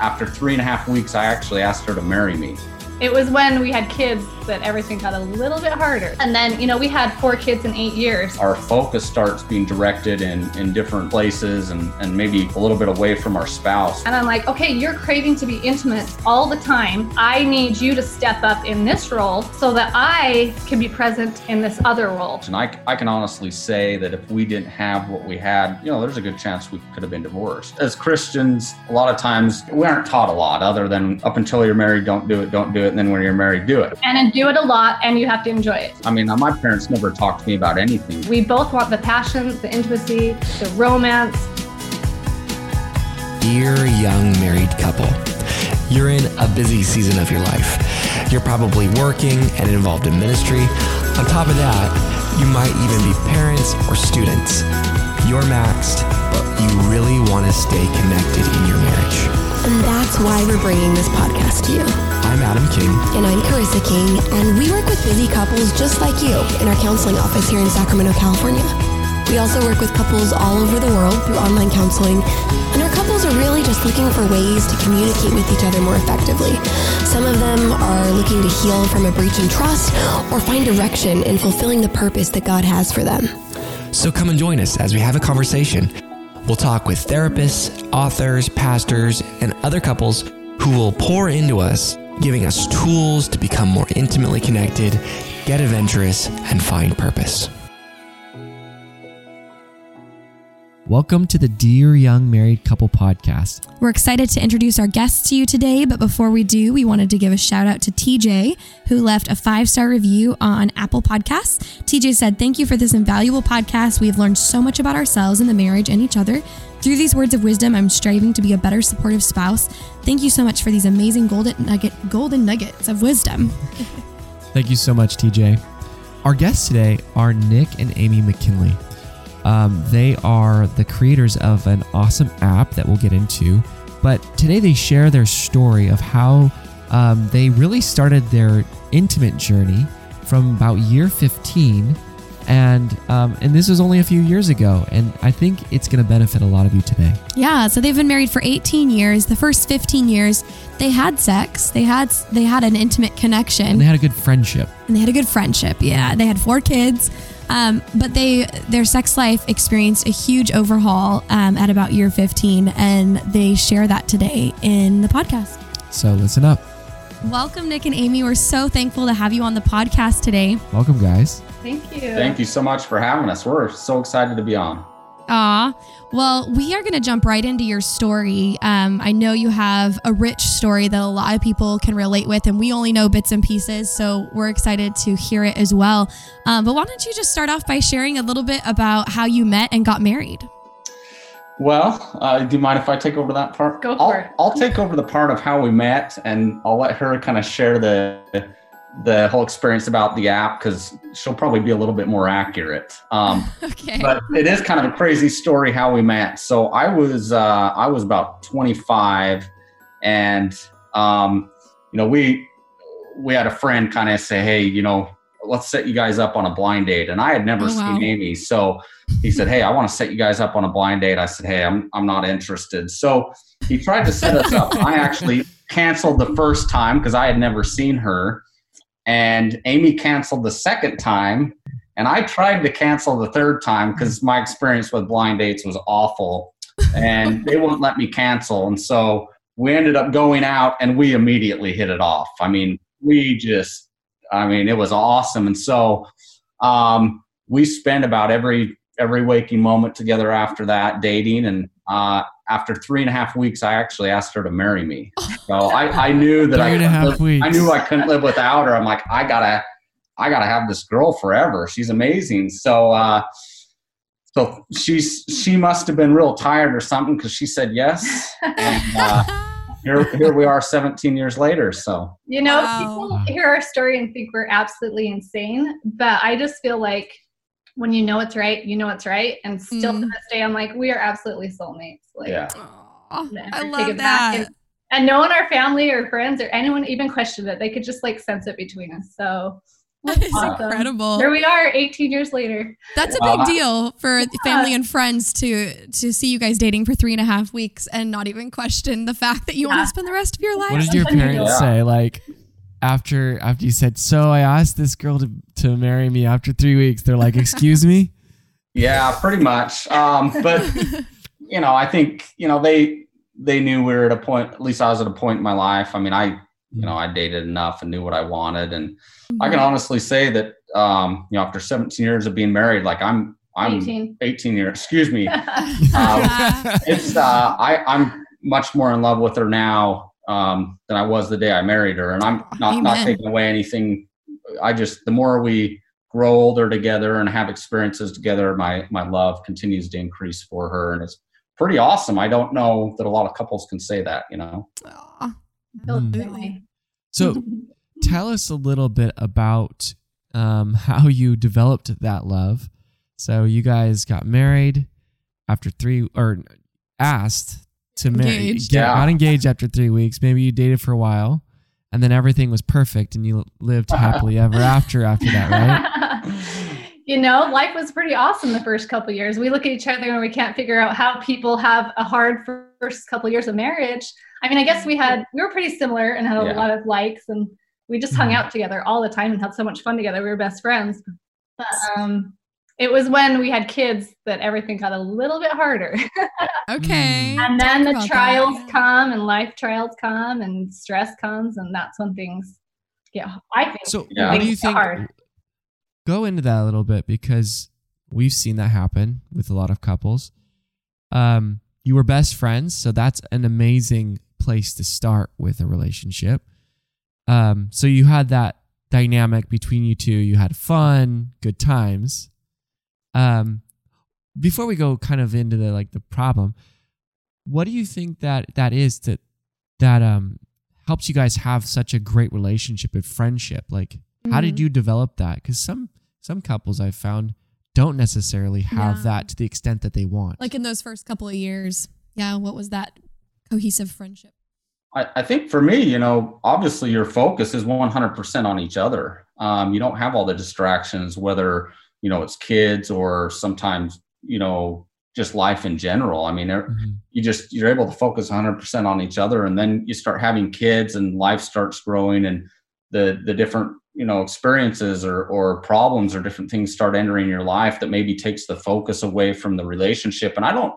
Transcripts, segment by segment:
after three and a half weeks, I actually asked her to marry me. It was when we had kids that everything got a little bit harder. And then, you know, we had four kids in eight years. Our focus starts being directed in, in different places and, and maybe a little bit away from our spouse. And I'm like, okay, you're craving to be intimate all the time. I need you to step up in this role so that I can be present in this other role. And I, I can honestly say that if we didn't have what we had, you know, there's a good chance we could have been divorced. As Christians, a lot of times we aren't taught a lot other than up until you're married, don't do it, don't do it. And then when you're married, do it. And then do it a lot and you have to enjoy it. I mean, my parents never talked to me about anything. We both want the passion, the intimacy, the romance. Dear young married couple, you're in a busy season of your life. You're probably working and involved in ministry. On top of that, you might even be parents or students. You're maxed, but you really want to stay connected in your marriage. And that's why we're bringing this podcast to you. I'm Adam King. And I'm Carissa King, and we work with busy couples just like you in our counseling office here in Sacramento, California. We also work with couples all over the world through online counseling, and our couples are really just looking for ways to communicate with each other more effectively. Some of them are looking to heal from a breach in trust or find direction in fulfilling the purpose that God has for them. So come and join us as we have a conversation. We'll talk with therapists, authors, pastors, and other couples who will pour into us, giving us tools to become more intimately connected, get adventurous, and find purpose. Welcome to the Dear Young Married Couple podcast. We're excited to introduce our guests to you today, but before we do, we wanted to give a shout out to TJ, who left a five star review on Apple Podcasts. TJ said, Thank you for this invaluable podcast. We have learned so much about ourselves and the marriage and each other. Through these words of wisdom, I'm striving to be a better supportive spouse. Thank you so much for these amazing golden nugget golden nuggets of wisdom. Thank you so much, TJ. Our guests today are Nick and Amy McKinley. Um, they are the creators of an awesome app that we'll get into. But today they share their story of how um, they really started their intimate journey from about year 15. And um, and this was only a few years ago, and I think it's going to benefit a lot of you today. Yeah, so they've been married for 18 years. The first 15 years, they had sex. They had they had an intimate connection. And they had a good friendship. And they had a good friendship. Yeah, they had four kids. Um, but they their sex life experienced a huge overhaul um, at about year 15, and they share that today in the podcast. So listen up. Welcome, Nick and Amy. We're so thankful to have you on the podcast today. Welcome, guys. Thank you. Thank you so much for having us. We're so excited to be on. Aw. Well, we are going to jump right into your story. Um, I know you have a rich story that a lot of people can relate with, and we only know bits and pieces, so we're excited to hear it as well. Um, but why don't you just start off by sharing a little bit about how you met and got married? Well, uh, do you mind if I take over that part? Go for I'll, it. I'll take over the part of how we met, and I'll let her kind of share the the whole experience about the app because she'll probably be a little bit more accurate. Um, Okay. but it is kind of a crazy story how we met. So I was uh, I was about 25, and um, you know we we had a friend kind of say, hey, you know, let's set you guys up on a blind date, and I had never Oh, seen wow. Amy, so he said, hey, I want to set you guys up on a blind date. I said, hey, I'm I'm not interested. So he tried to set us up. I actually canceled the first time because I had never seen her, and Amy canceled the second time. And I tried to cancel the third time because my experience with blind dates was awful and they wouldn't let me cancel. And so we ended up going out and we immediately hit it off. I mean, we just, I mean, it was awesome. And so um, we spent about every every waking moment together after that dating. And uh, after three and a half weeks, I actually asked her to marry me. So I, I knew that I, and a half live- weeks. I knew I couldn't live without her. I'm like, I gotta, I gotta have this girl forever. She's amazing. So, uh, so she's she must have been real tired or something because she said yes. And uh, here, here we are, 17 years later. So You know, Wow. people hear our story and think we're absolutely insane, but I just feel like when you know it's right, you know it's right. And still Mm. to this day, I'm like, we are absolutely soulmates. Like, yeah, Aw, never I love that. And, and no one, our family or friends or anyone even questioned it. They could just like sense it between us. So That is Awesome. incredible. Here we are, 18 years later. That's a big Uh, deal for family and friends to to see you guys dating for three and a half weeks and not even question the fact that you want to spend the rest of your life. What did your parents Yeah. say? Like after after you said, "So I asked this girl to to marry me after three weeks," they're like, "Excuse me." Yeah, pretty much. Um, but you know, I think you know they they knew we were at a point. At least I was at a point in my life. I mean, I you know I dated enough and knew what I wanted, and I can honestly say that um, you know after 17 years of being married, like I'm I'm 18. 18 years. Excuse me. Um, it's uh, I I'm much more in love with her now um, than I was the day I married her, and I'm not not taking away anything. I just the more we grow older together and have experiences together, my my love continues to increase for her, and it's pretty awesome. I don't know that a lot of couples can say that, you know. Aw. Feel Mm. So tell us a little bit about um, how you developed that love. So you guys got married after three, or asked to marry, Engaged. get, Yeah. got engaged after three weeks. Maybe you dated for a while, and then everything was perfect, and you lived happily ever after after that, right? you know, life was pretty awesome the first couple years. We look at each other and we can't figure out how people have a hard first couple years of marriage. I mean, I guess we had we were pretty similar and had a Yeah. lot of likes, and we just hung Mhm. out together all the time and had so much fun together. We were best friends. But um, it was when we had kids that everything got a little bit harder. Okay. and then Talk the about that. trials come, and life trials come, and stress comes, and that's when things get. I think. So Yeah. what do you think? hard. Go into that a little bit because we've seen that happen with a lot of couples. Um, you were best friends, so that's an amazing place to start with a relationship. Um, so you had that dynamic between you two. You had fun, good times. Um, before we go kind of into the like the problem, what do you think that that is that that um helps you guys have such a great relationship and friendship? Like, how did Mhm. you develop that? Because some some couples I've found don't necessarily have Yeah. that to the extent that they want. Like in those first couple of years. Yeah. What was that cohesive friendship? I, I think for me, you know, obviously your focus is 100% on each other. Um, you don't have all the distractions, whether, you know, it's kids or sometimes, you know, just life in general. I mean, Mhm. you just, you're able to focus 100% on each other. And then you start having kids and life starts growing and the, the different, you know, experiences or, or problems or different things start entering your life that maybe takes the focus away from the relationship. And I don't,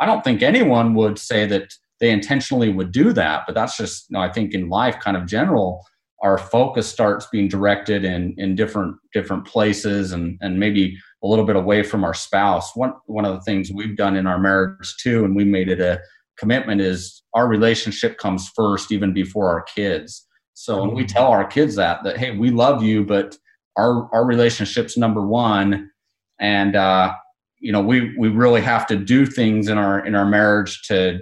I don't think anyone would say that they intentionally would do that, but that's just, you know, I think in life, kind of general, our focus starts being directed in in different different places and and maybe a little bit away from our spouse. One one of the things we've done in our marriage too, and we made it a commitment, is our relationship comes first, even before our kids. So when we tell our kids that that hey, we love you, but our our relationship's number one, and uh, you know we we really have to do things in our in our marriage to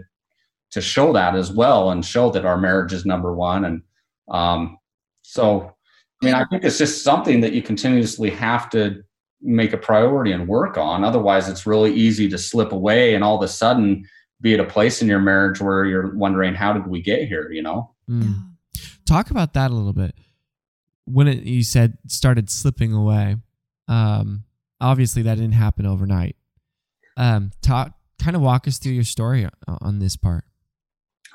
to show that as well and show that our marriage is number one and um, so i mean i think it's just something that you continuously have to make a priority and work on otherwise it's really easy to slip away and all of a sudden be at a place in your marriage where you're wondering how did we get here you know Mm. Talk about that a little bit. When it, you said started slipping away, um, obviously that didn't happen overnight. Um, talk, kind of walk us through your story on, on this part.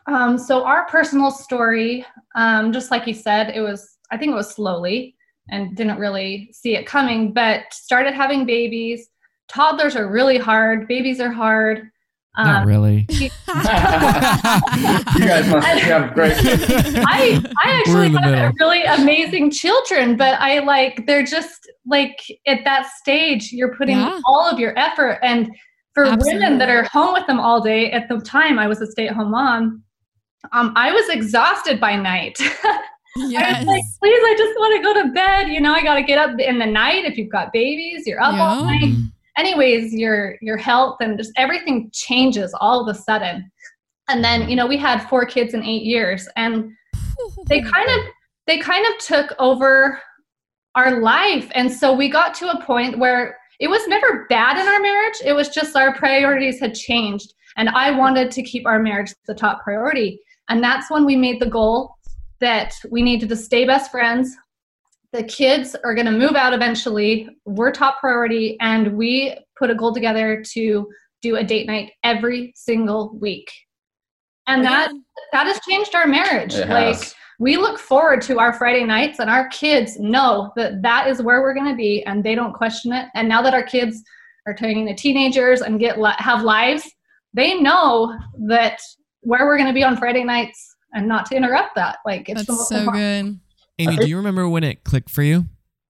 Um, so our personal story, um, just like you said, it was I think it was slowly and didn't really see it coming, but started having babies. Toddlers are really hard. Babies are hard. Not Um, really. you guys must have great I I actually have middle. really amazing children, but I like they're just like at that stage you're putting Yeah. all of your effort and for women that are home with them all day at the time I was a stay-at-home mom um, I was exhausted by night. I Yes. was like, please, I just want to go to bed. You know, I got to get up in the night. If you've got babies, you're up all night. Anyways, your your health and just everything changes all of a sudden. And then, you know, we had four kids in eight years, and they kind of they kind of took over our life and so we got to a point where it was never bad in our marriage it was just our priorities had changed and i wanted to keep our marriage the top priority and that's when we made the goal that we needed to stay best friends the kids are going to move out eventually. We're top priority, and we put a goal together to do a date night every single week. And that that has changed our marriage. It like has. we look forward to our Friday nights, and our kids know that that is where we're going to be, and they don't question it. And now that our kids are turning into teenagers and get have lives, they know that where we're going to be on Friday nights, and not to interrupt that. Like it's That's so important- good. Amy, do you remember when it clicked for you?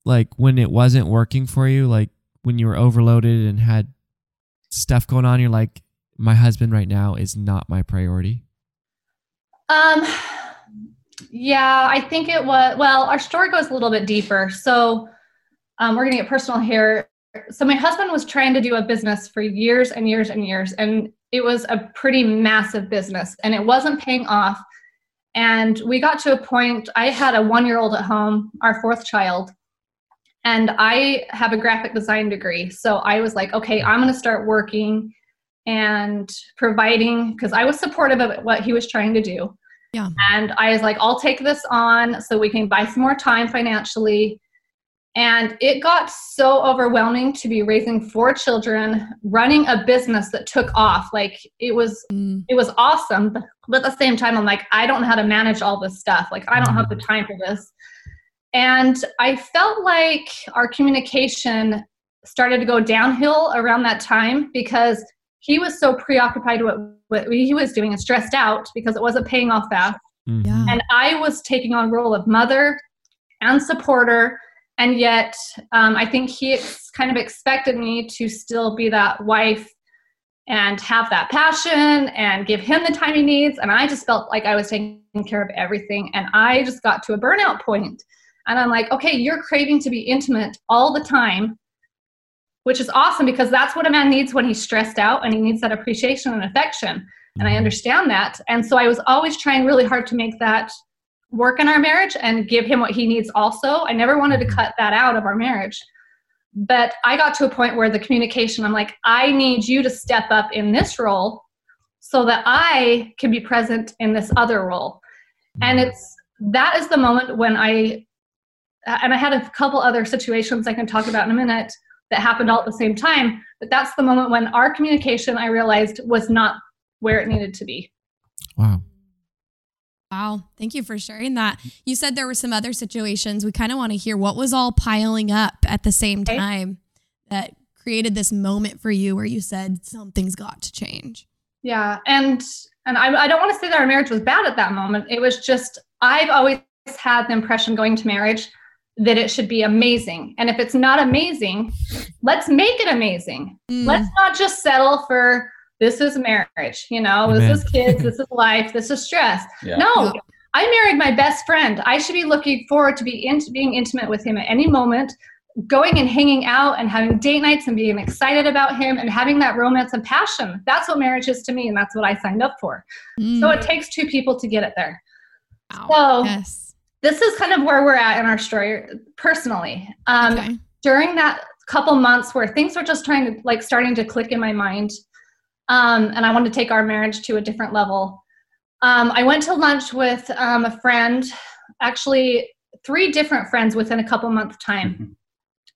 Like when it wasn't working for you? Like when you were overloaded and had stuff going on, you're like, my husband right now is not my priority. Um, yeah, I think it was. Well, our story goes a little bit deeper. So, um, we're gonna get personal here. So, my husband was trying to do a business for years and years and years, and it was a pretty massive business, and it wasn't paying off. And we got to a point. I had a one-year-old at home, our fourth child, and I have a graphic design degree. So I was like, okay, I'm gonna start working and providing because I was supportive of what he was trying to do. Yeah. And I was like, I'll take this on so we can buy some more time financially. And it got so overwhelming to be raising four children, running a business that took off. Like it was Mm, it was awesome. But at the same time, I'm like, I don't know how to manage all this stuff. Like I don't have the time for this. And I felt like our communication started to go downhill around that time because he was so preoccupied with what he was doing and stressed out because it wasn't paying off fast. Mhm. yeah. And I was taking on role of mother and supporter. And yet, um, I think he ex- kind of expected me to still be that wife and have that passion and give him the time he needs. And I just felt like I was taking care of everything. And I just got to a burnout point. And I'm like, okay, you're craving to be intimate all the time, which is awesome because that's what a man needs when he's stressed out and he needs that appreciation and affection. And I understand that. And so I was always trying really hard to make that work in our marriage and give him what he needs also. I never wanted to Mhm. cut that out of our marriage. But I got to a point where the communication, I'm like, I need you to step up in this role so that I can be present in this other role. And it's that is the moment when I, and I had a couple other situations I can talk about in a minute that happened all at the same time. But that's the moment when our communication, I realized, was not where it needed to be. Wow. Wow. Thank you for sharing that. You said there were some other situations. We kind of want to hear what was all piling up at the same time that created this moment for you where you said something's got to change. Yeah, and and I, I don't want to say that our marriage was bad at that moment. It was just I've always had the impression going to marriage that it should be amazing, and if it's not amazing, let's make it amazing. Mm, Let's not just settle for this is marriage. You know, Amen. this is kids, this is life, this is stress. Yeah. No, I married my best friend. I should be looking forward to be in, being intimate with him at any moment, going and hanging out and having date nights and being excited about him and having that romance and passion. That's what marriage is to me, and that's what I signed up for. mm, So it takes two people to get it there. wow. So yes. this is kind of where we're at in our story personally. Um, okay. during that couple months where things were just trying to like starting to click in my mind um, and i wanted to take our marriage to a different level. Um, i went to lunch with um, a friend actually three different friends within a couple month time.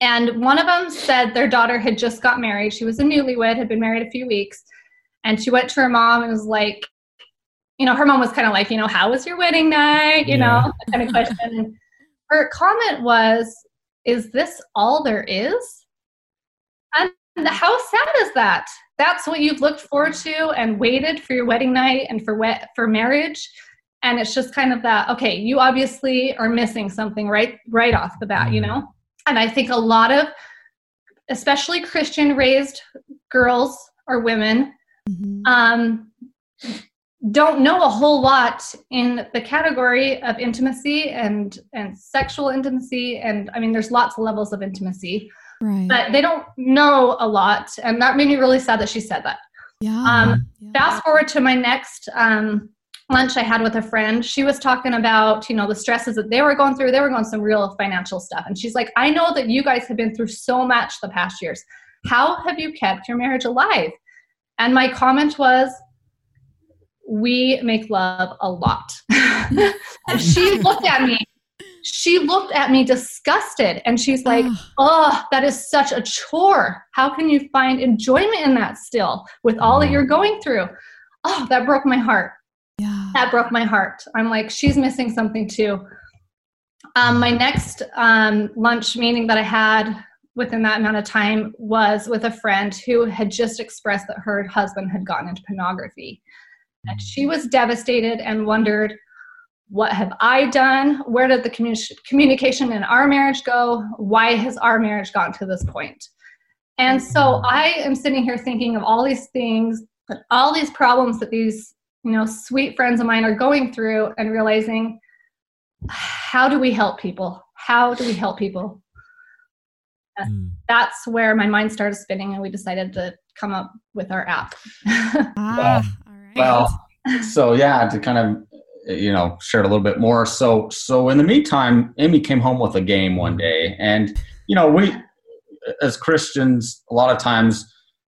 And one of them said their daughter had just got married. She was a newlywed had been married a few weeks. And she went to her mom and was like you know her mom was kind of like you know how was your wedding night? You Yeah. know that kind of question. And her comment was is this all there is? And how sad is that? That's what you've looked forward to and waited for your wedding night and for wet for marriage. And it's just kind of that, okay, you obviously are missing something right right off the bat, you know? And I think a lot of especially Christian raised girls or women Mhm. um, don't know a whole lot in the category of intimacy and and sexual intimacy and i mean there's lots of levels of intimacy right. but they don't know a lot and that made me really sad that she said that. Yeah. um, yeah. fast forward to my next um, lunch i had with a friend. She was talking about you know the stresses that they were going through. They were going some real financial stuff. And she's like i know that you guys have been through so much the past years. How have you kept your marriage alive? And my comment was we make love a lot. And she looked at me she looked at me disgusted and she's like, Oh, that is such a chore. How can you find enjoyment in that still with all that you're going through? Oh, that broke my heart. yeah. That broke my heart. I'm like, she's missing something too. Um, my next um, lunch meeting that I had within that amount of time was with a friend who had just expressed that her husband had gotten into pornography. And she was devastated and wondered, what have I done? Where did the commu- communication in our marriage go? Why has our marriage gotten to this point? And so I am sitting here thinking of all these things, all these problems that these you know sweet friends of mine are going through, and realizing how do we help people? How do we help people? Mm. That's where my mind started spinning, and we decided to come up with our app. Ah, all right. Well, so yeah, to kind of you know shared a little bit more. So so in the meantime, Amy came home with a game one mm-hmm. day, and you know we as Christians a lot of times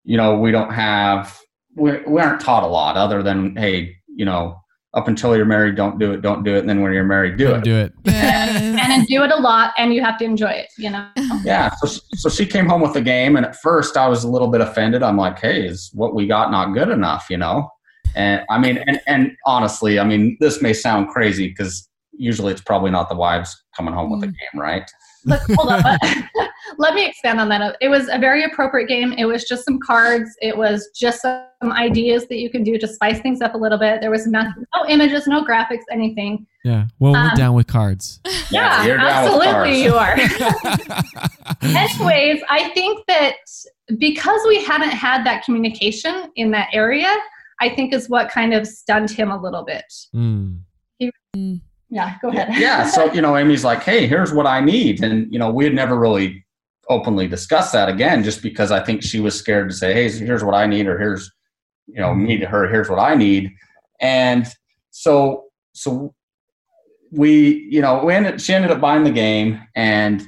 you know we don't have we, we aren't taught a lot other than hey you know up until you're married don't do it don't do it and then when you're married do Don't it do it. Yes. and then do it a lot, and you have to enjoy it. You know. yeah so, so she came home with a game and at first i was a little bit offended i'm like hey is what we got not good enough you know and i mean and, and honestly i mean this may sound crazy because usually it's probably not the wives coming home with a game right But hold on. Let, let me expand on that. It was a very appropriate game. It was just some cards. It was just some ideas that you can do to spice things up a little bit. There was nothing, no images, no graphics, anything. Yeah. Well, we're Um, down with cards. Yeah, you're absolutely, cards. you are. Anyways, I think that because we hadn't had that communication in that area, I think is what kind of stunned him a little bit. Mm. Yeah, go ahead. yeah so you know amy's like hey here's what i need and you know we had never really openly discussed that again just because i think she was scared to say hey here's what i need or here's you know me to her here's what i need and so so we you know we ended, she ended up buying the game and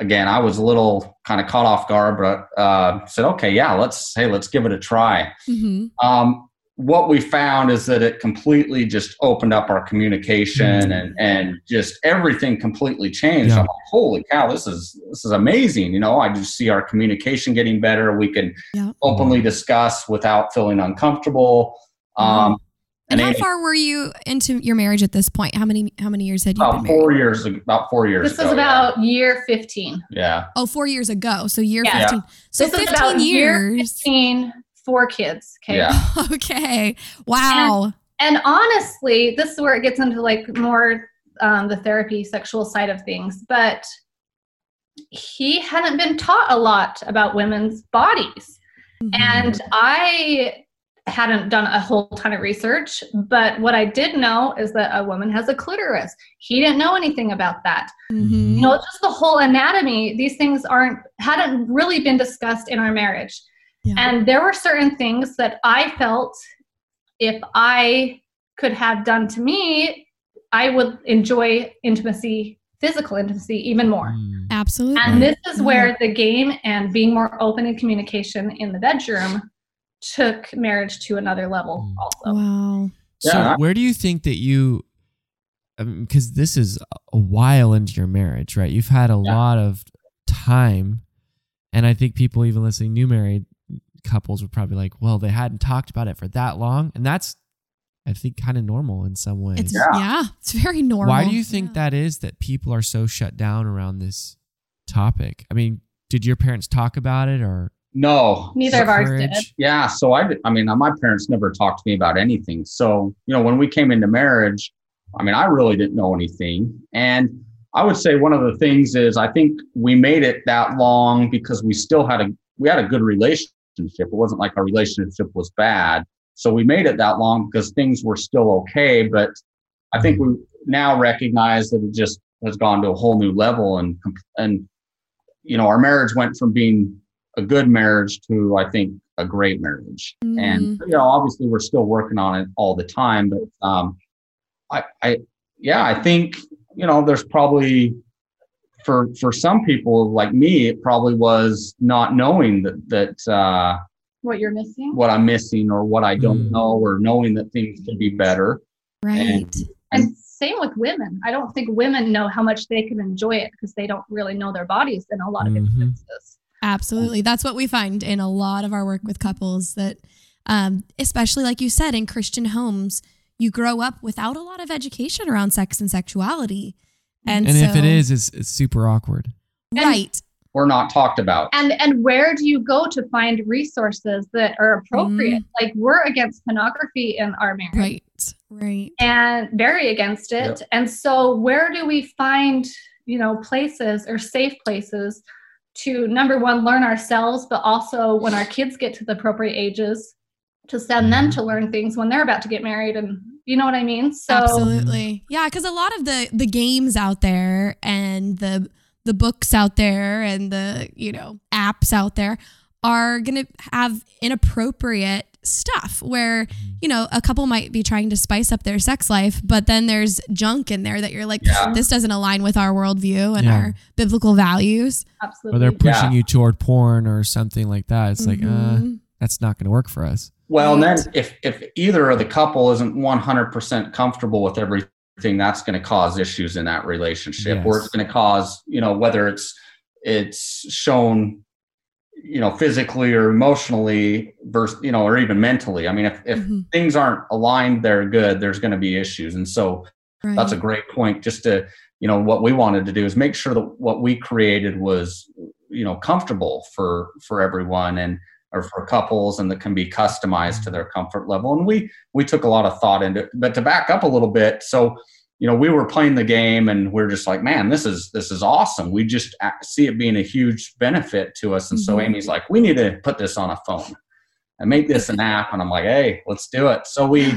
again i was a little kind of caught off guard but uh said okay yeah let's hey let's give it a try Mhm. um, what we found is that it completely just opened up our communication and and just everything completely changed. Yeah. I'm like, holy cow, this is this is amazing. You know, I just see our communication getting better. We can Yeah. openly discuss without feeling uncomfortable. Um, And how far were you into your marriage at this point? How many how many years had you been about married? four years about four years This ago. was about year 15. yeah. Oh, four years ago. So year Yeah. 15. So this 15 about year years. 15, four kids. Okay. Yeah. okay. Wow. And honestly, this is where it gets into like more um, the therapy, sexual side of things. But he hadn't been taught a lot about women's bodies. Mhm. And I hadn't done a whole ton of research, but what I did know is that a woman has a clitoris. He didn't know anything about that. Mhm. You know, just the whole anatomy, these things aren't hadn't really been discussed in our marriage. Yeah. And there were certain things that I felt if I could have done to me, I would enjoy intimacy, physical intimacy even more. Mm. Absolutely. And this is where the game and being more open in communication in the bedroom took marriage to another level Mm. also. Wow. So, Yeah. where do you think that you, because this is a while into your marriage, right? You've had a Yeah. lot of time. And I think people, even listening, new married couples would probably like, well, they hadn't talked about it for that long. And that's, I think, kind of normal in some ways. It's yeah. Yeah. it's very normal. Why do you think Yeah. that is that people are so shut down around this topic? I mean, did your parents talk about it or No. Neither of ours did. Yeah, so I, I mean, uh, my parents never talked to me about anything. So, you know, when we came into marriage, I mean, I really didn't know anything. And I would say one of the things is I think we made it that long because we still had a we had a good relationship. It wasn't like our relationship was bad. So we made it that long because things were still okay. But I think we now recognize that it just has gone to a whole new level and and you know, our marriage went from being a good marriage to I think a great marriage. And you know, obviously we're still working on it all the time, but um I I yeah, I think you know, there's probably for for some people like me, it probably was not knowing that that uh What you're missing? what I'm missing or what I don't Mm. know or knowing that things could be better. Right. And same with women. I don't think women know how much they can enjoy it because they don't really know their bodies in a lot of Mhm. instances. Absolutely. That's what we find in a lot of our work with couples that, um, especially like you said, in Christian homes, you grow up without a lot of education around sex and sexuality. And, And if it is, it's, it's super awkward. right. We're not talked about. And and where do you go to find resources that are appropriate? Mm-hmm. Like we're against pornography in our marriage. Right. Right. and very against it. Yep. And so, where do we find, you know, places or safe places to number one, learn ourselves, but also when our kids get to the appropriate ages, to send them mm-hmm. to learn things when they're about to get married, and you know what I mean. So, Absolutely. Yeah, because a lot of the the games out there and the the books out there and the, you know, apps out there are going to have inappropriate stuff where, you know, a couple might be trying to spice up their sex life, but then there's junk in there that you're like, Yeah. this doesn't align with our worldview and Yeah. our biblical values. absolutely Or they're pushing Yeah. you toward porn or something like that. It's like, uh, Mhm. That's not going to work for us. Well, and then if if either of the couple isn't 100% comfortable with everything, that's going to cause issues in that relationship, or it's going to cause, you know, whether it's it's shown, you know, physically or emotionally versus, you know, or even mentally. I mean, if if Mhm. things aren't aligned, they're good. There's going to be issues, and so Right. that's a great point. Just to, you know, what we wanted to do is make sure that what we created was, you know, comfortable for for everyone and or for couples and that can be customized to their comfort level. And we we took a lot of thought into it. But to back up a little bit, so you know, we were playing the game and we're just like, man, this is this is awesome. We just see it being a huge benefit to us. And so Mhm. Amy's like, we need to put this on a phone and make this an app. And I'm like, hey, let's do it. So we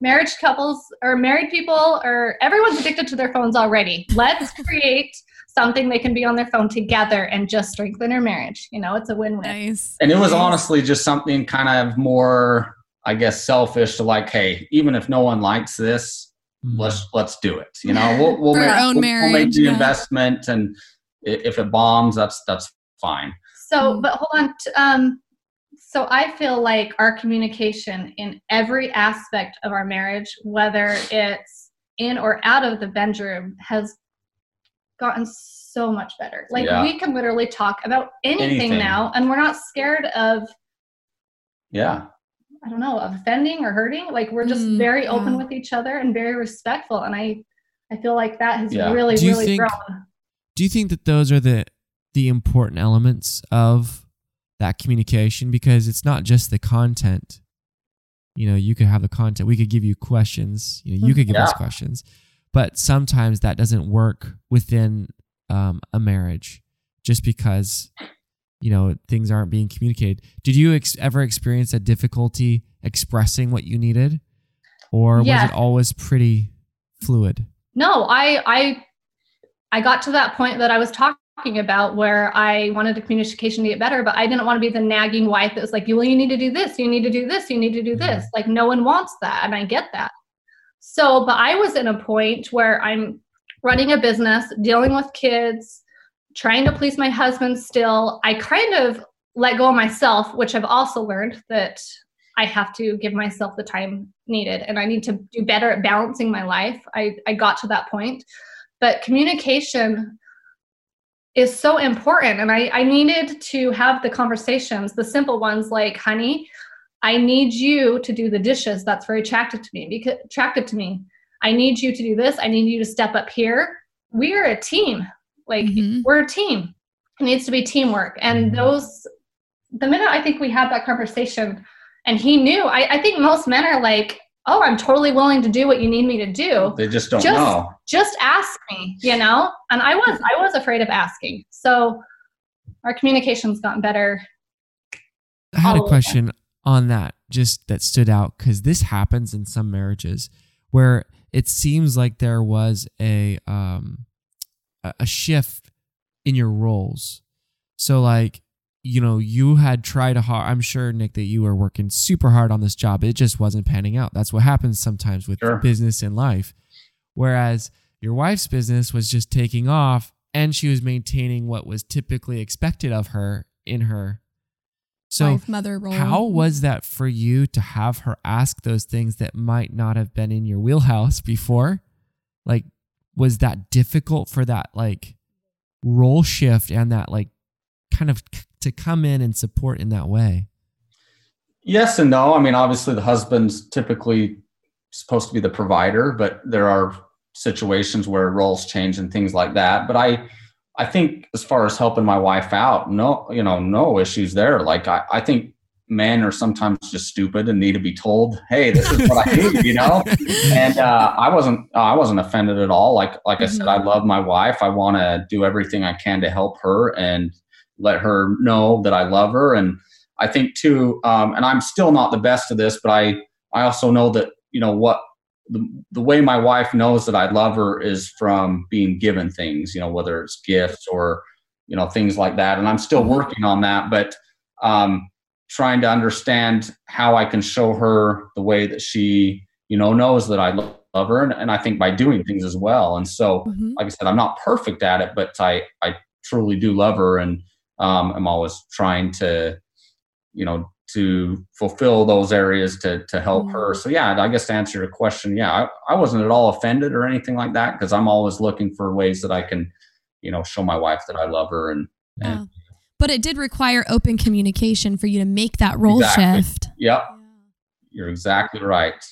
marriage couples or married people or everyone's addicted to their phones already. Let's create something they can be on their phone together and just strengthen their marriage. You know, it's a win-win. nice. and it was honestly just something kind of more i guess selfish to like hey even if no one likes this Mm. let's let's do it you know we'll, we'll, make, our own we'll, we'll make the yeah. investment and if it bombs that's that's fine So, Mm. but hold on. t- Um, so I feel like our communication in every aspect of our marriage, whether it's in or out of the bedroom, has gotten so much better. Like Yeah. we can literally talk about anything, Anything. now, and we're not scared of yeah I don't know of offending or hurting. Like we're just Mm, very open yeah. with each other and very respectful, and I I feel like that has Yeah. really really think- grown. Do you think that those are the the important elements of that communication? Because it's not just the content. You know, you could have the content. We could give you questions. You know, you could give us questions, but sometimes that doesn't work within um, a marriage, just because you know things aren't being communicated. Did you ex- ever experience a difficulty expressing what you needed, or was it always pretty fluid? No, I I I got to that point that I was talking about where I wanted the communication to get better, but I didn't want to be the nagging wife that was like, well, you need to do this, you need to do this, you need to do this. Like no one wants that, and I get that. So, but I was in a point where I'm running a business, dealing with kids, trying to please my husband still. I kind of let go of myself, which I've also learned that I have to give myself the time needed and I need to do better at balancing my life. I, I got to that point. But communication is so important. And I, I needed to have the conversations, the simple ones like, honey, I need you to do the dishes. That's very attractive to me because attractive to me. I need you to do this. I need you to step up here. We are a team. Like Mhm. we're a team. It needs to be teamwork. And those the minute I think we had that conversation and he knew, I, I think most men are like, Oh, I'm totally willing to do what you need me to do. they just don't Just- know Just ask me, you know? And I was I was afraid of asking. So our communication's gotten better. I had a all over. question on that, just that stood out because this happens in some marriages where it seems like there was a um a shift in your roles. So like you know you had tried hard. I'm sure Nick that you were working super hard on this job. It just wasn't panning out. That's what happens sometimes with Sure. business and life. Whereas your wife's business was just taking off and she was maintaining what was typically expected of her in her so Wife, mother role. how mm-hmm. was that for you to have her ask those things that might not have been in your wheelhouse before? like was that difficult for that like role shift and that like kind of c- to come in and support in that way? Yes and no. I mean, obviously, the husband's typically supposed to be the provider, but there are situations where roles change and things like that. But I, I think as far as helping my wife out, no, you know, no issues there. Like I, I think men are sometimes just stupid and need to be told, "Hey, this is what I need," you know. And uh, I wasn't, I wasn't offended at all. Like, like I said, I love my wife. I want to do everything I can to help her and let her know that I love her. And I think too, um, and I'm still not the best of this, but I, I also know that you know what the, the way my wife knows that I love her is from being given things, you know, whether it's gifts or, you know, things like that. And I'm still working on that, but um, trying to understand how I can show her the way that she, you know, knows that I love her. And, and I think by doing things as well. And so, Mhm. like I said, I'm not perfect at it, but I, I truly do love her. And um, I'm always trying to, you know, to fulfill those areas to to help her. So yeah, I guess to answer your question, yeah, I, I wasn't at all offended or anything like that because I'm always looking for ways that I can, you know, show my wife that I love her and and Wow. But it did require open communication for you to make that role Exactly. shift. yep, you're exactly right.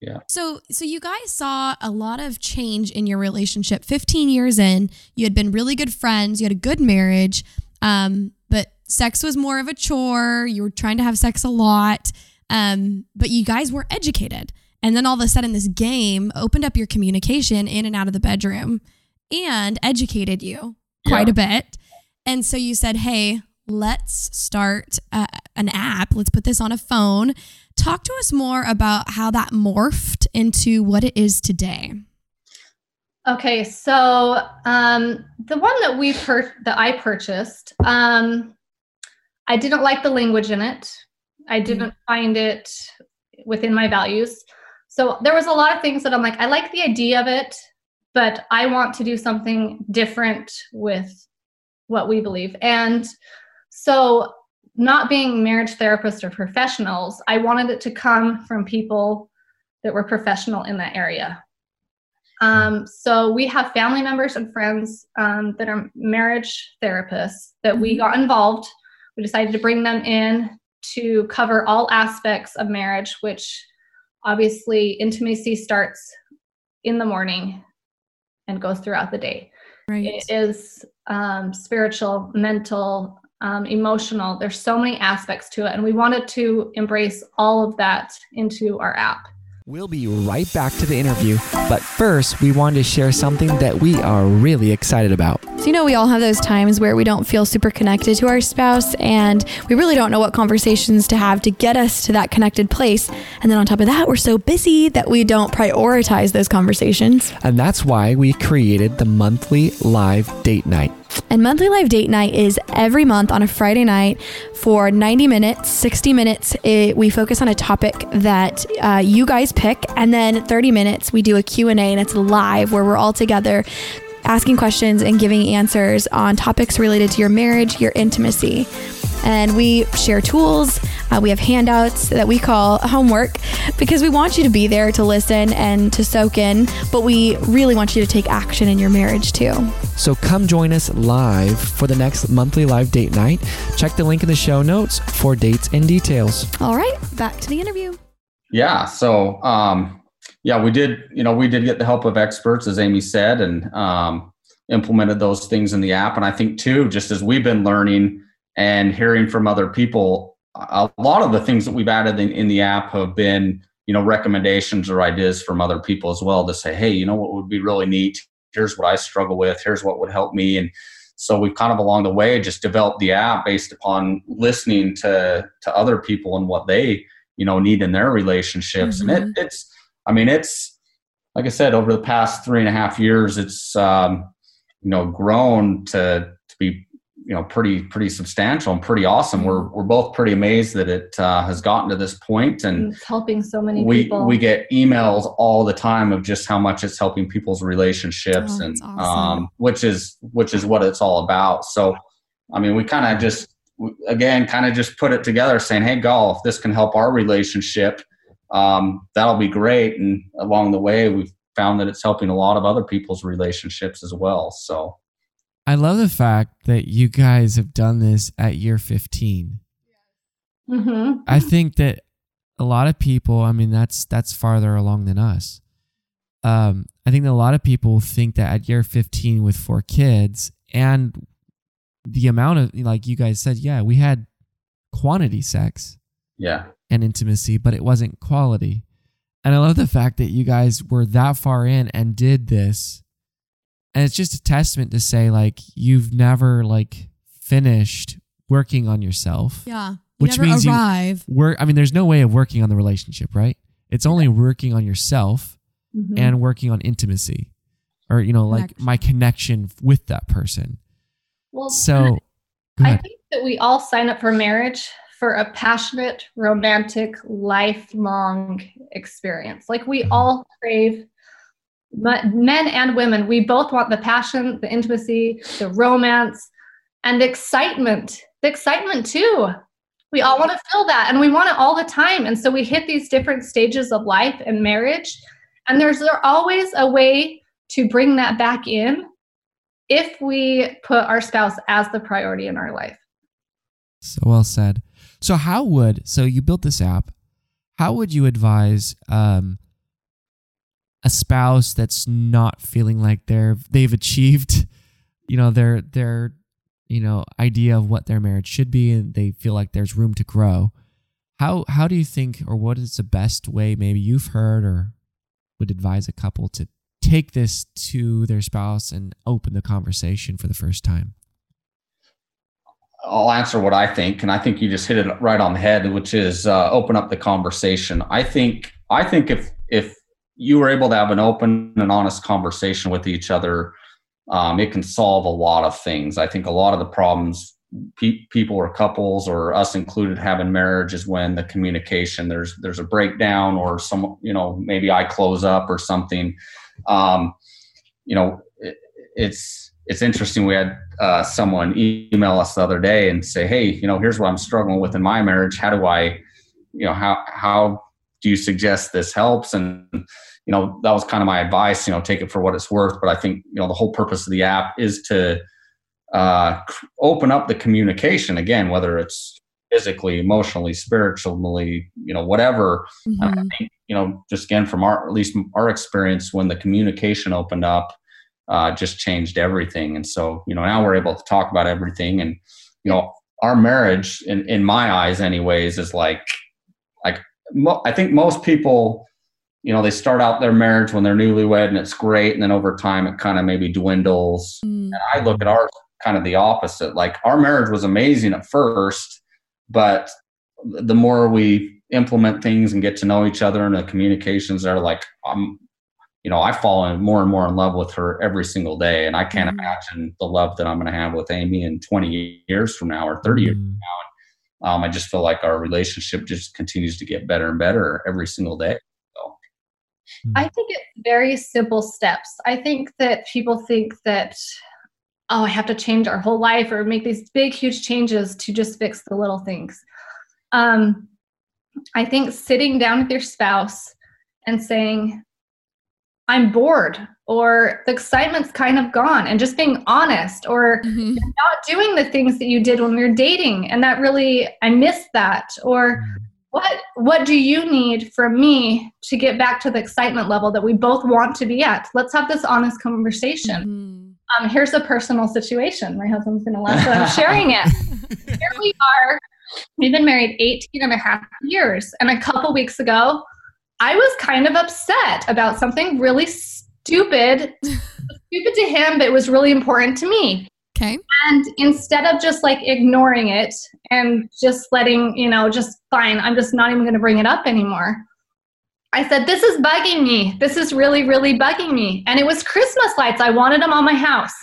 Yeah. So so you guys saw a lot of change in your relationship. 15 years in, you had been really good friends, you had a good marriage, um, sex was more of a chore. You were trying to have sex a lot. Um, but you guys were educated. And then all of a sudden this game opened up your communication in and out of the bedroom and educated you quite Yeah. a bit. And so you said, "Hey, let's start uh, an app. Let's put this on a phone." Talk to us more about how that morphed into what it is today. Okay, so um, the one that we per- that I purchased, um, I didn't like the language in it. I didn't find it within my values. So there was a lot of things that I'm like, I like the idea of it, but I want to do something different with what we believe. And so, not being marriage therapists or professionals, I wanted it to come from people that were professional in that area. Um, so we have family members and friends um, that are marriage therapists that we got involved. We decided to bring them in to cover all aspects of marriage, which obviously intimacy starts in the morning and goes throughout the day. Right. It is um, spiritual, mental, um, emotional. There's so many aspects to it, and we wanted to embrace all of that into our app. We'll be right back to the interview, but first, we wanted to share something that we are really excited about. So, you know, we all have those times where we don't feel super connected to our spouse and we really don't know what conversations to have to get us to that connected place. And then on top of that, we're so busy that we don't prioritize those conversations. And that's why we created the monthly live date night. And monthly live date night is every month on a Friday night for 90 minutes, 60 minutes. It, we focus on a topic that uh, you guys pick, and then 30 minutes we do a Q&A and it's live where we're all together asking questions and giving answers on topics related to your marriage, your intimacy. And we share tools. Uh, we have handouts that we call homework because we want you to be there to listen and to soak in, but we really want you to take action in your marriage too. So come join us live for the next monthly live date night. Check the link in the show notes for dates and details. All right, back to the interview. Yeah. So, um, yeah, we did, you know, we did get the help of experts, as Amy said, and um, implemented those things in the app. And I think, too, just as we've been learning and hearing from other people, a lot of the things that we've added in, in the app have been, you know, recommendations or ideas from other people as well to say, hey, you know what would be really neat? Here's what I struggle with. Here's what would help me. And so we've kind of along the way just developed the app based upon listening to to other people and what they you know need in their relationships and it, it's i mean it's like i said over the past three and a half years it's um you know grown to to be you know pretty pretty substantial and pretty awesome we're we're both pretty amazed that it uh, has gotten to this point and And it's helping so many we people. we get emails all the time of just how much it's helping people's relationships Oh, and awesome. um which is which is what it's all about so i mean we kind of just again kind of just put it together saying hey golf this can help our relationship um that'll be great and along the way we've found that it's helping a lot of other people's relationships as well. So I love the fact that you guys have done this at year 15. Mm-hmm. I think that a lot of people, I mean, that's that's farther along than us. Um, I think that a lot of people think that at year 15 with four kids and the amount of like you guys said, yeah, we had quantity sex yeah, and intimacy, but it wasn't quality. And I love the fact that you guys were that far in and did this. And it's just a testament to say like you've never like finished working on yourself. Yeah. You Which never means you- Work I mean there's no way of working on the relationship, right? It's only working on yourself Mhm. and working on intimacy or you know like Connection. my connection with that person. well, So I think that we all sign up for marriage for a passionate, romantic, lifelong experience. Like we Mhm. all crave, but men and women, we both want the passion, the intimacy, the romance, and the excitement. The excitement too. We all want to feel that and we want it all the time. And so we hit these different stages of life and marriage. And there's there always a way to bring that back in if we put our spouse as the priority in our life. So well said. So how would so you built this app? How would you advise um, a spouse that's not feeling like they're they've achieved, you know, their their you know idea of what their marriage should be, and they feel like there's room to grow? How how do you think, or what is the best way? Maybe you've heard or would advise a couple to take this to their spouse and open the conversation for the first time. I'll answer what I think, and I think you just hit it right on the head, which is uh, open up the conversation. I think I think if if you were able to have an open and honest conversation with each other, um, it can solve a lot of things. I think a lot of the problems pe- people or couples or us included have in marriage is when the communication there's there's a breakdown or some you know maybe I close up or something. Um, you know, it, it's it's interesting. We had uh, someone email us the other day and say, "Hey, you know, here's what I'm struggling with in my marriage. How do I, you know, how how do you suggest this helps?" And you know, that was kind of my advice. You know, take it for what it's worth. But I think you know the whole purpose of the app is to uh, open up the communication again, whether it's physically, emotionally, spiritually, you know, whatever. And I think, you know, just again from our at least our experience, when the communication opened up, uh, just changed everything. And so, you know, now we're able to talk about everything. And you know, our marriage, in in my eyes, anyways, is like mo- I think most people, you know, they start out their marriage when they're newlywed and it's great, and then over time it kind of maybe dwindles. Mm. And I look at ours kind of the opposite. Like our marriage was amazing at first, but the more we implement things and get to know each other and the communications are like I'm you know, I fall in more and more in love with her every single day. And I can't Mhm. imagine the love that I'm going to have with Amy in 20 years from now or 30 years. Mm. Um, I just feel like our relationship just continues to get better and better every single day. So, I think it's very simple steps. I think that people think that, oh, I have to change our whole life or make these big, huge changes to just fix the little things. Um, I think sitting down with your spouse and saying, I'm bored, or the excitement's kind of gone, and just being honest, or Mhm. not doing the things that you did when we were dating and that really i missed that or what what do you need from me to get back to the excitement level that we both want to be at? Let's have this honest conversation. Mhm. um, here's a personal situation. My husband's to laugh that i'm sharing it. Here we are. We've been married 18 and a half years. And a couple weeks ago i was kind of upset about something really stupid stupid to him but it was really important to me Okay. and instead of just like ignoring it and just letting, you know, just fine, I'm just not even going to bring it up anymore. I said, This is bugging me. This is really, really bugging me. And it was Christmas lights. I wanted them on my house.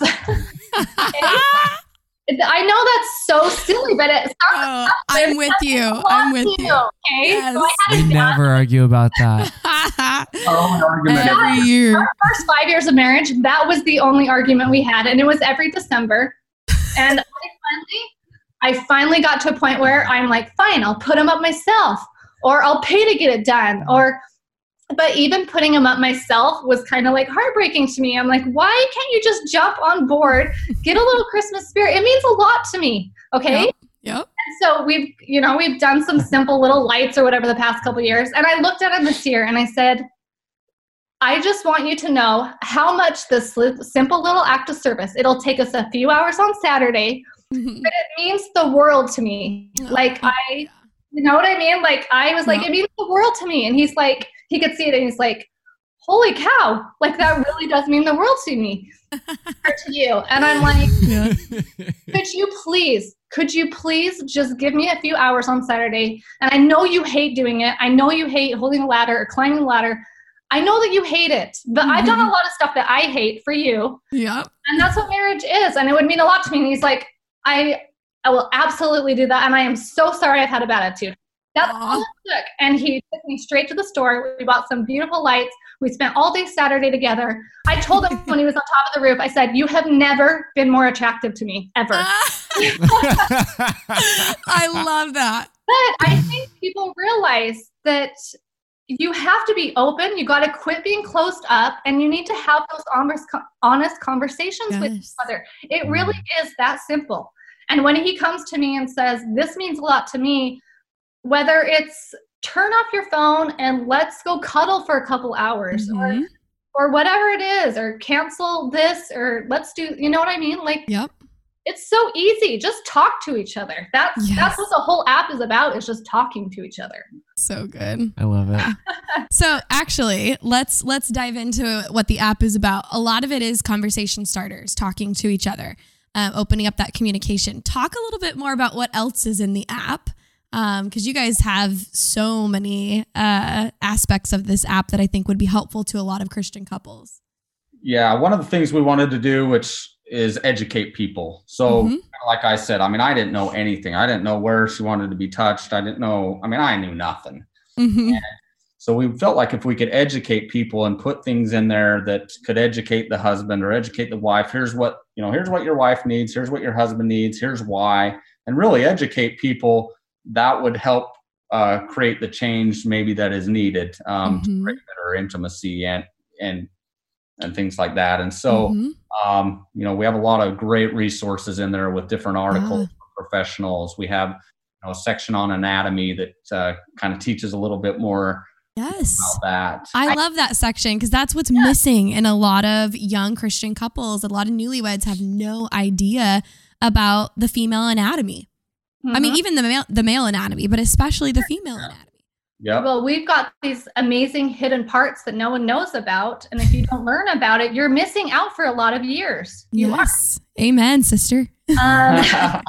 I know that's so silly, but it's not. Oh, I'm with you. I'm with you. Okay. Yes. So I We a never argue about that. our only oh, argument Every year. our first five years of marriage, that was the only argument we had, and it was every December. And I finally, I finally got to a point where I'm like, fine, I'll put them up myself, or I'll pay to get it done, or but even putting them up myself was kind of like heartbreaking to me. I'm like, why can't you just jump on board, get a little Christmas spirit? It means a lot to me. Okay. Yep. Yep. And so we've, you know, we've done some simple little lights or whatever the past couple years. And I looked at him this year and I said, I just want you to know how much this simple little act of service, it'll take us a few hours on Saturday, mm-hmm. but it means the world to me. Oh, like I, you know what I mean? Like I was like, it means the world to me. And he's like, he could see it and he's like, holy cow, like that really does mean the world to me or to you. And I'm like, Yeah. could you please, could you please just give me a few hours on Saturday? And I know you hate doing it. I know you hate holding a ladder or climbing a ladder. I know that you hate it, but I've done a mm-hmm. lot of stuff that I hate for you. Yeah. And that's what marriage is. And it would mean a lot to me. And he's like, I, I will absolutely do that. And I am so sorry I've had a bad attitude. That's all it took. And he took me straight to the store. We bought some beautiful lights. We spent all day Saturday together. I told him when he was on top of the roof, I said, You have never been more attractive to me, ever. Ah. I love that. But I think people realize that you have to be open. You got to quit being closed up, and you need to have those honest, honest conversations with each other. It mm-hmm. really is that simple. And when he comes to me and says, "This means a lot to me," whether it's turn off your phone and let's go cuddle for a couple hours, or Mhm. or whatever it is, or cancel this, or let's do. You know what I mean? Like Yep. it's so easy. Just talk to each other. That's Yes. that's what the whole app is about. Is just talking to each other. So good. I love it. So actually, let's let's dive into what the app is about. A lot of it is conversation starters, talking to each other, um, opening up that communication. Talk a little bit more about what else is in the app, because you guys have so many uh, aspects of this app that I think would be helpful to a lot of Christian couples. Yeah, one of the things we wanted to do, which is educate people. So, Mhm. like I said, I mean, I didn't know anything. I didn't know where she wanted to be touched. I didn't know. I mean, I knew nothing. Mhm. So we felt like if we could educate people and put things in there that could educate the husband or educate the wife, here's what you know, here's what your wife needs, here's what your husband needs, here's why, and really educate people, that would help uh, create the change maybe that is needed um, Mhm. to create better intimacy and and and things like that. And so Mhm. um, you know, we have a lot of great resources in there with different articles for professionals. We have you know, a section on anatomy that uh, kind of teaches a little bit more Yes. about that. I love that section because that's what's missing in a lot of young Christian couples. A lot of newlyweds have no idea about the female anatomy. I mean, Mhm. even the male, the male anatomy, but especially the female anatomy. Yeah. well, we've got these amazing hidden parts that no one knows about, and if you don't learn about it, you're missing out for a lot of years. You are. Yes. Amen, sister. Um,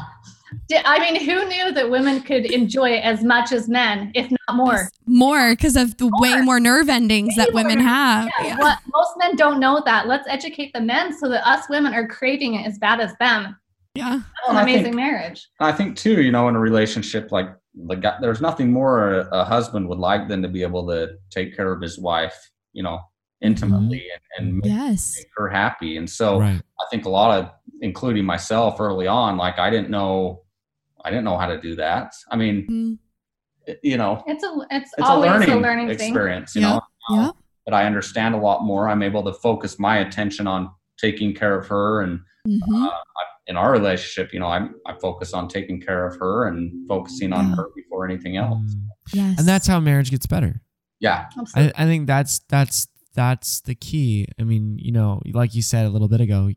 I mean, who knew that women could enjoy it as much as men, if not more? More because of the way more nerve endings that women more. have. Yeah, Yeah. What, most men don't know that. Let's educate the men so that us women are craving it as bad as them. Yeah. That's Well, an I amazing think- marriage. I think too, you know, in a relationship like the guy, there's nothing more a, a husband would like than to be able to take care of his wife, you know, intimately and, and make, Yes. make her happy. And so right. I think a lot of, including myself early on, like I didn't know, I didn't know how to do that. I mean, Mm, it- you know, It's a it's, it's a always learning, a learning thing. experience, you Yeah, know. yeah. But I understand a lot more. I'm able to focus my attention on taking care of her and mm-hmm. uh, I- in our relationship, you know, I I focus on taking care of her and focusing on Yeah. her before anything else. Mm. Yes. And that's how marriage gets better. Yeah, I, Absolutely. I think that's that's that's the key. I mean, you know, like you said a little bit ago,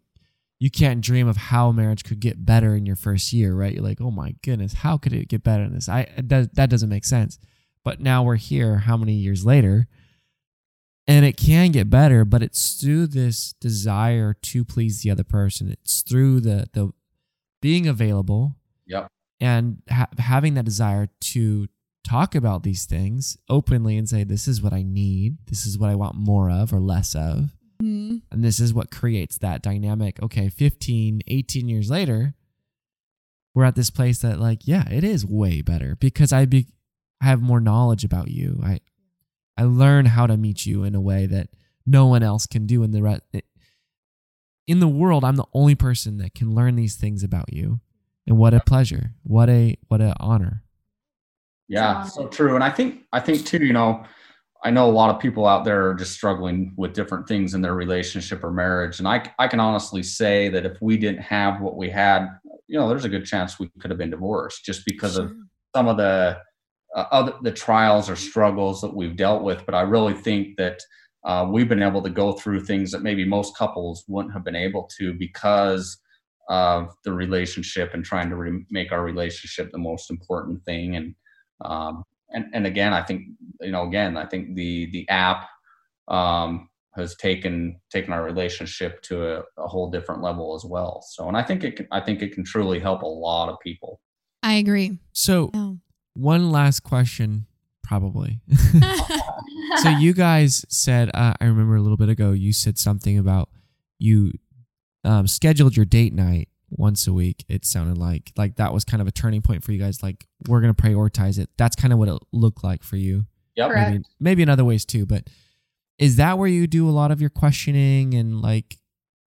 you can't dream of how marriage could get better in your first year, right? You're like, oh my goodness, how could it get better in this? I that that doesn't make sense. But now we're here, how many years later? And it can get better, but it's through this desire to please the other person. It's through the the being available yep, and ha- having that desire to talk about these things openly and say this is what i need. This is what i want more of or less of. Mhm. and this is what creates that dynamic. Okay 15 18 years later we're at this place that like yeah it is way better because i be I have more knowledge about you. I i learn how to meet you in a way that no one else can do in the re- in the world i'm the only person that can learn these things about you and what a pleasure what a what a honor yeah, So- so true. And I think I think too, you know, I know a lot of people out there are just struggling with different things in their relationship or marriage. And I, I can honestly say that if we didn't have what we had, you know, there's a good chance we could have been divorced just because sure. of some of the uh, other the trials or struggles that we've dealt with. But I really think that uh, we've been able to go through things that maybe most couples wouldn't have been able to because of the relationship and trying to re- make our relationship the most important thing. And um, and and again, I think you know, again, I think the the app um, has taken taken our relationship to a, a, whole different level as well. So, and I think it can, I think it can truly help a lot of people. I agree. So, yeah. One last question, probably. so, you guys said uh, I remember a little bit ago you said something about you um, scheduled your date night once a week it sounded like. Like that was kind of a turning point for you guys like we're going to prioritize it. That's kind of what it looked like for you. Yeah maybe, maybe in other ways too but is that where you do a lot of your questioning and like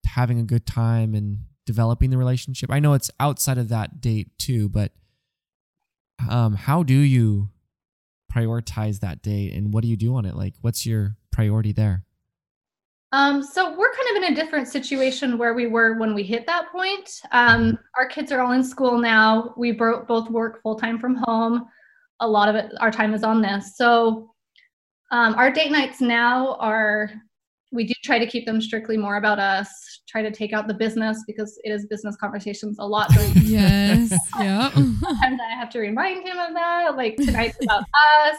having a good time and developing the relationship? I know it's outside of that date too but um how do you prioritize that date and what do you do on it like what's your priority there um, so we're kind of in a different situation where we were when we hit that point. Um, our kids are all in school now. We both work full time from home. A lot of it, our time is on this. So um, our date nights now are, we do try to keep them strictly more about us. Try to take out the business because it is business conversations a lot. yes. yeah. Sometimes I have to remind him of that. Like tonight's about us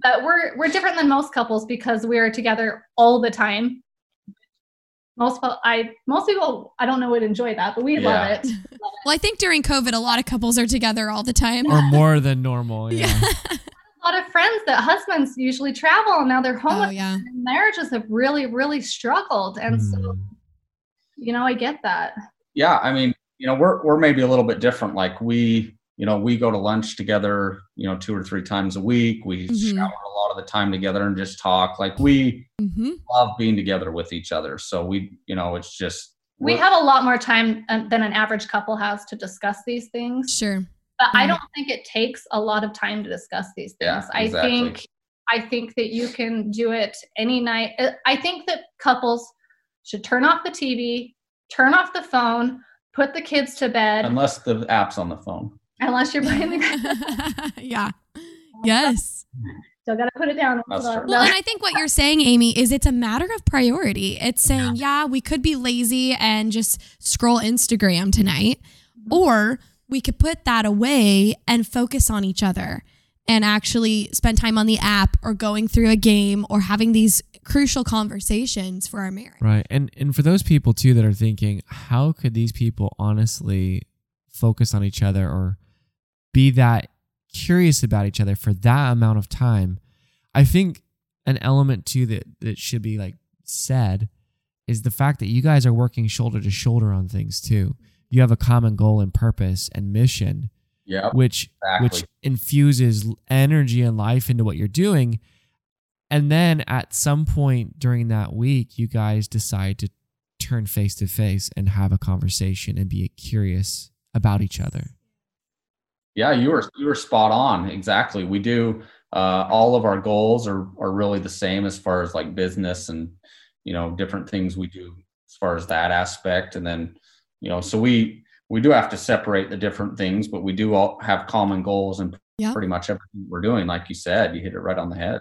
but we're we're different than most couples because we are together all the time most I most people I don't know would enjoy that, but we yeah. love, it. love, it. Well, I think during COVID, a lot of couples are together all the time, or more than normal. Yeah. yeah. A lot of friends that husbands usually travel, and now they're home. Oh, yeah. marriages have really, really struggled, and mm. so you know, I get that. Yeah, I mean, you know, we're we're maybe a little bit different. Like we you know, we go to lunch together, you know, two or three times a week. We mm-hmm. shower a lot of the time together and just talk. Like we mm-hmm. love being together with each other. So we, you know, it's just we have a lot more time uh, than an average couple has to discuss these things. Sure. But I don't think it takes a lot of time to discuss these things. Yeah, exactly. I think I think that you can do it any night. Uh, I think that couples should turn off the TV, turn off the phone, put the kids to bed. Unless the app's on the phone unless you're buying the yeah yes still gotta put it down well and i think what you're saying amy is it's a matter of priority it's saying yeah we could be lazy and just scroll instagram tonight mm-hmm. or we could put that away and focus on each other and actually spend time on the app or going through a game or having these crucial conversations for our marriage. Right. And and for those people too that are thinking, how could these people honestly focus on each other or be that curious about each other for that amount of time. I think an element too that that should be like said is the fact that you guys are working shoulder to shoulder on things too. You have a common goal and purpose and mission. Yeah. Which exactly. which infuses energy and life into what you're doing. And then at some point during that week, you guys decide to turn face to face and have a conversation and be curious about each other. Yeah, you were you were spot on. Exactly. We do uh, all of our goals are are really the same as far as like business and you know different things we do as far as that aspect. And then you know, so we we do have to separate the different things, but we do all have common goals and yep. pretty much everything we're doing. Like you said, you hit it right on the head.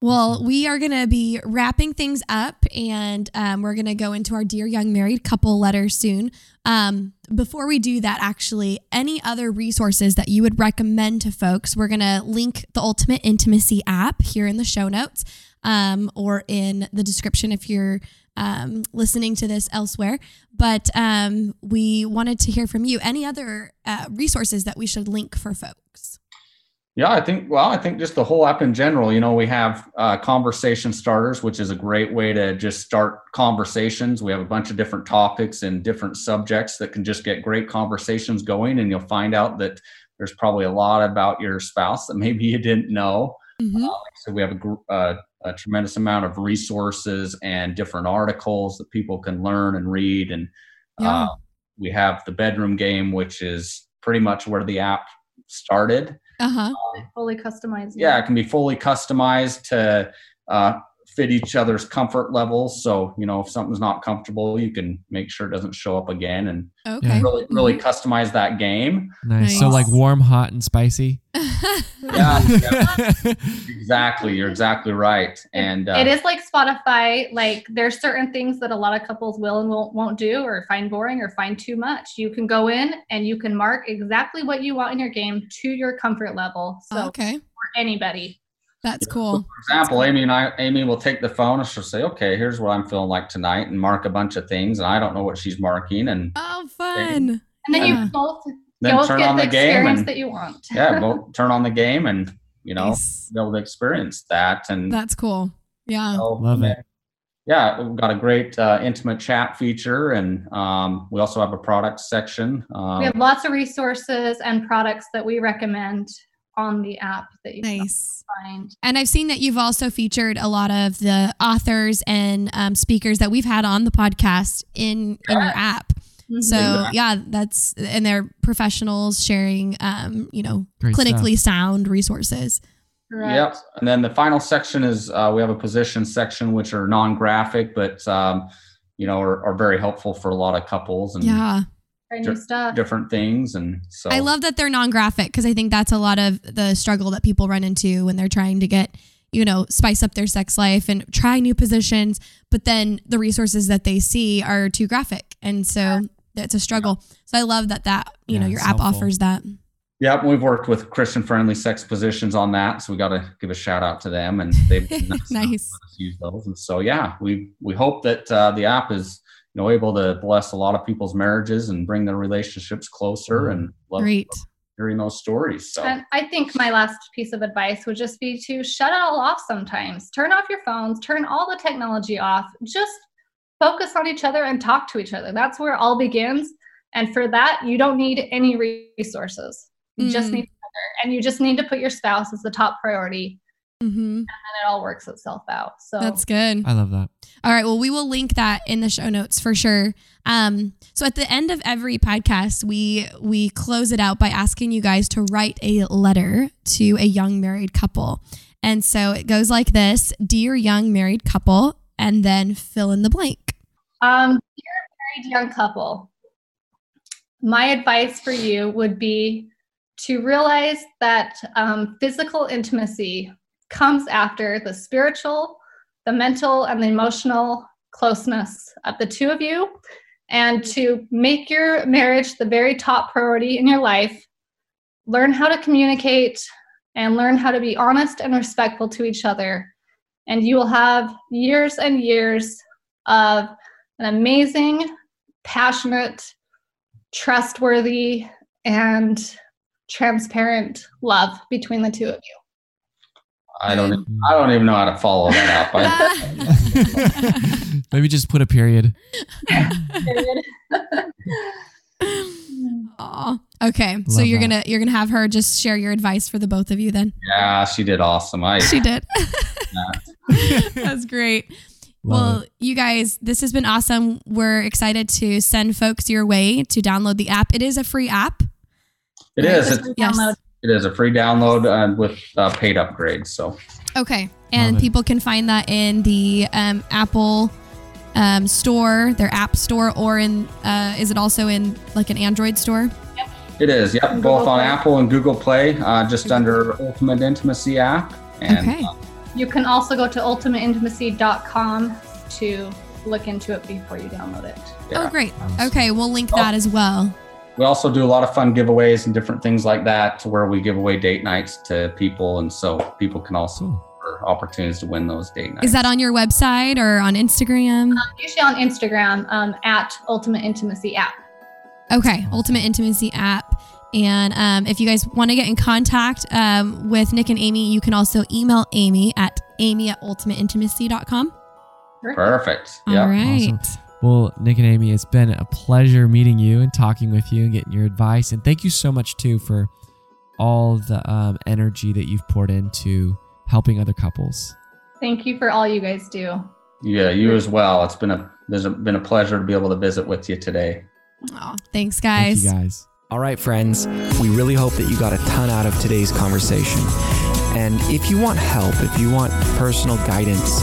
Well, we are going to be wrapping things up and um, we're going to go into our Dear Young Married Couple letter soon. Um, before we do that, actually, any other resources that you would recommend to folks, we're going to link the Ultimate Intimacy app here in the show notes um, or in the description if you're um, listening to this elsewhere. But um, we wanted to hear from you. Any other uh, resources that we should link for folks? Yeah, I think, well, I think just the whole app in general, you know, we have uh, conversation starters, which is a great way to just start conversations. We have a bunch of different topics and different subjects that can just get great conversations going. And you'll find out that there's probably a lot about your spouse that maybe you didn't know. Mm-hmm. Uh, so we have a, uh, a, tremendous amount of resources and different articles that people can learn and read. And yeah. Uh, we have the bedroom game, which is pretty much where the app started Uh huh. fully customized. Yeah, it can be fully customized to uh, fit each other's comfort levels. So, you know, if something's not comfortable, you can make sure it doesn't show up again and Okay. really, really customize that game. Nice. So like warm, hot, and spicy. Yeah, yeah, exactly. You're exactly right. And uh, it is like Spotify. Like there's certain things that a lot of couples will and won't, won't do or find boring or find too much. You can go in and you can mark exactly what you want in your game to your comfort level. So okay. for anybody. That's cool. For example, Amy and I, Amy will take the phone and she'll say, "Okay, here's what I'm feeling like tonight," and mark a bunch of things, and I don't know what she's marking, and Oh, fun. And then Yeah. you both, then both turn get on the the game experience and that you want. yeah, we'll turn on the game and you know Nice. be able to experience that. And That's cool. Yeah. so, Love it. Yeah, we've got a great uh, intimate chat feature, and um, we also have a product section. Um, we have lots of resources and products that we recommend on the app that you Nice. can find. And I've seen that you've also featured a lot of the authors and um, speakers that we've had on the podcast in in your app. Mhm. So yeah, that's and they're professionals sharing, um, you know, Great clinically sound resources. Correct. Yep. And then the final section is uh, we have a position section, which are non-graphic, but um, you know are, are very helpful for a lot of couples and Yeah, Try new stuff. different things. And so I love that they're non-graphic because I think that's a lot of the struggle that people run into when they're trying to get, you know, spice up their sex life and try new positions, but then the resources that they see are too graphic, and so it's a struggle. So I love that that you know your app helpful. offers that. Yep, we've worked with Christian-friendly sex positions on that, so we got to give a shout out to them, and they've nice. enough Nice. use those. And so, yeah, we we hope that uh, the app is you know able to bless a lot of people's marriages and bring their relationships closer, and love Great. hearing those stories. So, And I think my last piece of advice would just be to shut it all off sometimes. Turn off your phones, turn all the technology off. Just focus on each other and talk to each other. That's where it all begins. And for that, you don't need any resources. You just Mm. need. And you just need to put your spouse as the top priority hmm and it all works itself out. So That's good. I love that. All right. Well, we will link that in the show notes for sure. Um, so at the end of every podcast, we we close it out by asking you guys to write a letter to a young married couple. And so it goes like this: Dear young married couple, and then fill in the blank. Um, dear married young couple, my advice for you would be to realize that um, physical intimacy comes after the spiritual, the mental, and the emotional closeness of the two of you, and to make your marriage the very top priority in your life. Learn how to communicate and learn how to be honest and respectful to each other. And you will have years and years of an amazing, passionate, trustworthy, and transparent love between the two of you. I don't even, I don't even know how to follow that up. I, Maybe just put a period. Aw. Okay. so you're that. gonna you're gonna have her just share your advice for the both of you then. yeah, she did awesome. I She did. That's great. Love well, it. you guys, this has been awesome. We're excited to send folks your way to download the app. It is a free app. it is. Just It, Yes. Download. it is a free download uh, with uh, paid upgrades. So Okay. And people can find that in the um, Apple um, store, their app store, or in, uh, is it also in like an Android store? it is. Yep, Google both on Play. Apple and Google Play, uh, just under Ultimate Intimacy app. And Okay. uh, You can also go to ultimateintimacy.com to look into it before you download it. yeah. Oh, great. Okay. We'll link that as well. We also do a lot of fun giveaways and different things like that, to where we give away date nights to people, and so people can also Cool. for opportunities to win those date nights. Is that on your website or on Instagram? Usually on Instagram um, at Ultimate Intimacy app. Okay, Ultimate Intimacy app. And um, if you guys want to get in contact um, with Nick and Amy, you can also email Amy at amy at ultimateintimacy.com. perfect? All Yep. right. Awesome. Well, Nick and Amy, it's been a pleasure meeting you and talking with you and getting your advice. And thank you so much too for all the um, energy that you've poured into helping other couples. Thank you for all you guys do. Yeah, you as well. It's been a there's a, been a pleasure to be able to visit with you today. Aw, thanks, guys. Thank you guys. All right, friends, we really hope that you got a ton out of today's conversation. And if you want help, if you want personal guidance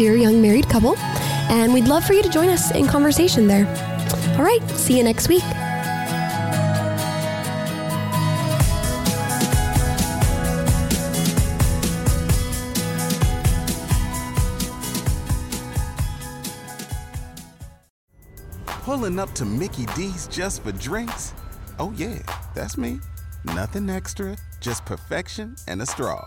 Dear Young Married Couple, and we'd love for you to join us in conversation there. All right, see you next week. Pulling up to Mickey D's just for drinks? Oh, yeah, that's me. Nothing extra, just perfection and a straw.